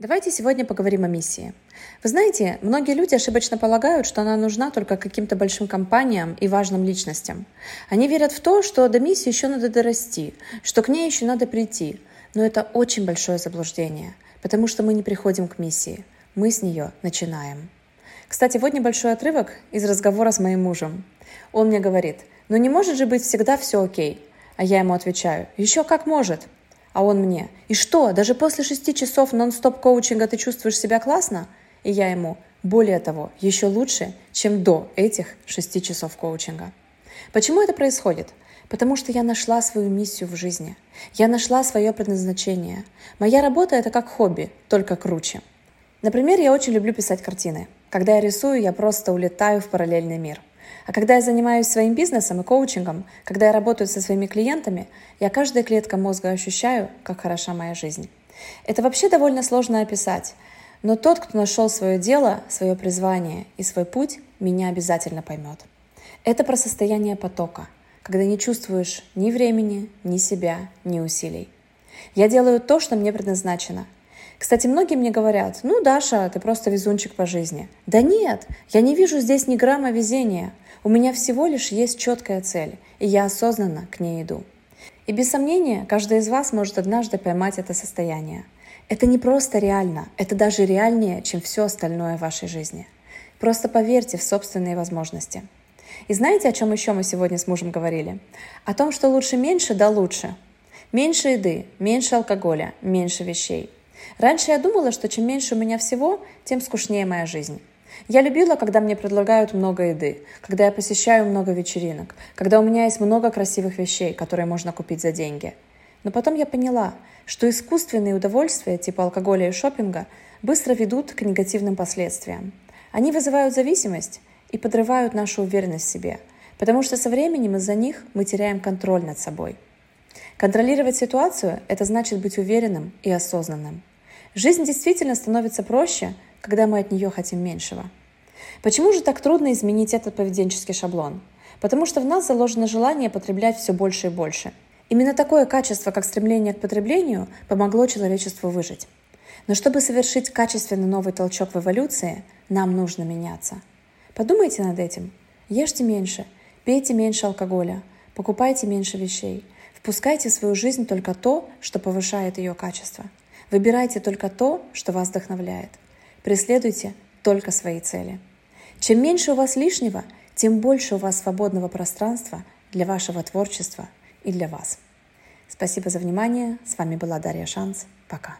Давайте сегодня поговорим о миссии. Вы знаете, многие люди ошибочно полагают, что она нужна только каким-то большим компаниям и важным личностям. Они верят в то, что до миссии еще надо дорасти, что к ней еще надо прийти. Но это очень большое заблуждение, потому что мы не приходим к миссии, мы с нее начинаем. Кстати, вот небольшой отрывок из разговора с моим мужем. Он мне говорит, ну не может же быть всегда все окей. А я ему отвечаю, еще как может. А он мне, и что, даже после шести часов нон-стоп коучинга ты чувствуешь себя классно? И я ему, более того, еще лучше, чем до этих шести часов коучинга. Почему это происходит? Потому что я нашла свою миссию в жизни. Я нашла свое предназначение. Моя работа — это как хобби, только круче. Например, я очень люблю писать картины. Когда я рисую, я просто улетаю в параллельный мир. А когда я занимаюсь своим бизнесом и коучингом, когда я работаю со своими клиентами, я каждая клетка мозга ощущаю, как хороша моя жизнь. Это вообще довольно сложно описать, но тот, кто нашел свое дело, свое призвание и свой путь, меня обязательно поймет. Это про состояние потока, когда не чувствуешь ни времени, ни себя, ни усилий. Я делаю то, что мне предназначено – кстати, многие мне говорят, ну, Даша, ты просто везунчик по жизни. Да нет, я не вижу здесь ни грамма везения. У меня всего лишь есть четкая цель, и я осознанно к ней иду. И без сомнения, каждый из вас может однажды поймать это состояние. Это не просто реально, это даже реальнее, чем все остальное в вашей жизни. Просто поверьте в собственные возможности. И знаете, о чем еще мы сегодня с мужем говорили? О том, что лучше меньше, да лучше. Меньше еды, меньше алкоголя, меньше вещей – Раньше я думала, что чем меньше у меня всего, тем скучнее моя жизнь. Я любила, когда мне предлагают много еды, когда я посещаю много вечеринок, когда у меня есть много красивых вещей, которые можно купить за деньги. Но потом я поняла, что искусственные удовольствия типа алкоголя и шопинга быстро ведут к негативным последствиям. Они вызывают зависимость и подрывают нашу уверенность в себе, потому что со временем из-за них мы теряем контроль над собой. Контролировать ситуацию – это значит быть уверенным и осознанным. Жизнь действительно становится проще, когда мы от нее хотим меньшего. Почему же так трудно изменить этот поведенческий шаблон? Потому что в нас заложено желание потреблять все больше и больше. Именно такое качество, как стремление к потреблению, помогло человечеству выжить. Но чтобы совершить качественный новый толчок в эволюции, нам нужно меняться. Подумайте над этим. Ешьте меньше, пейте меньше алкоголя, покупайте меньше вещей, впускайте в свою жизнь только то, что повышает ее качество – Выбирайте только то, что вас вдохновляет. Преследуйте только свои цели. Чем меньше у вас лишнего, тем больше у вас свободного пространства для вашего творчества и для вас. Спасибо за внимание. С вами была Дарья Шанс. Пока.